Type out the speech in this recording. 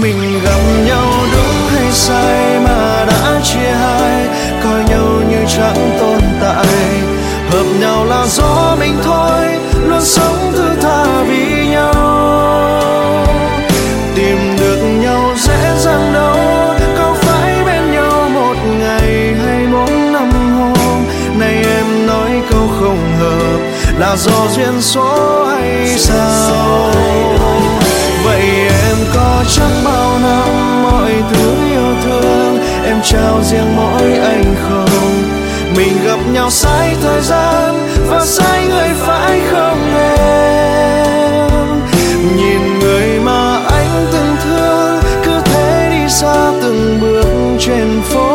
mình gặp nhau đúng hay sai mà đã chia hai, coi nhau như chẳng tồn tại. Hợp nhau là do mình thôi, luôn sống thứ tha vì nhau. Tìm được nhau dễ dàng đâu, có phải bên nhau một ngày hay bốn năm hôm? Nay em nói câu không hợp, là do duyên số hay sao? trao riêng mỗi anh không? Mình gặp nhau sai thời gian và sai người phải không em? Nhìn người mà anh từng thương, cứ thế đi xa từng bước trên phố.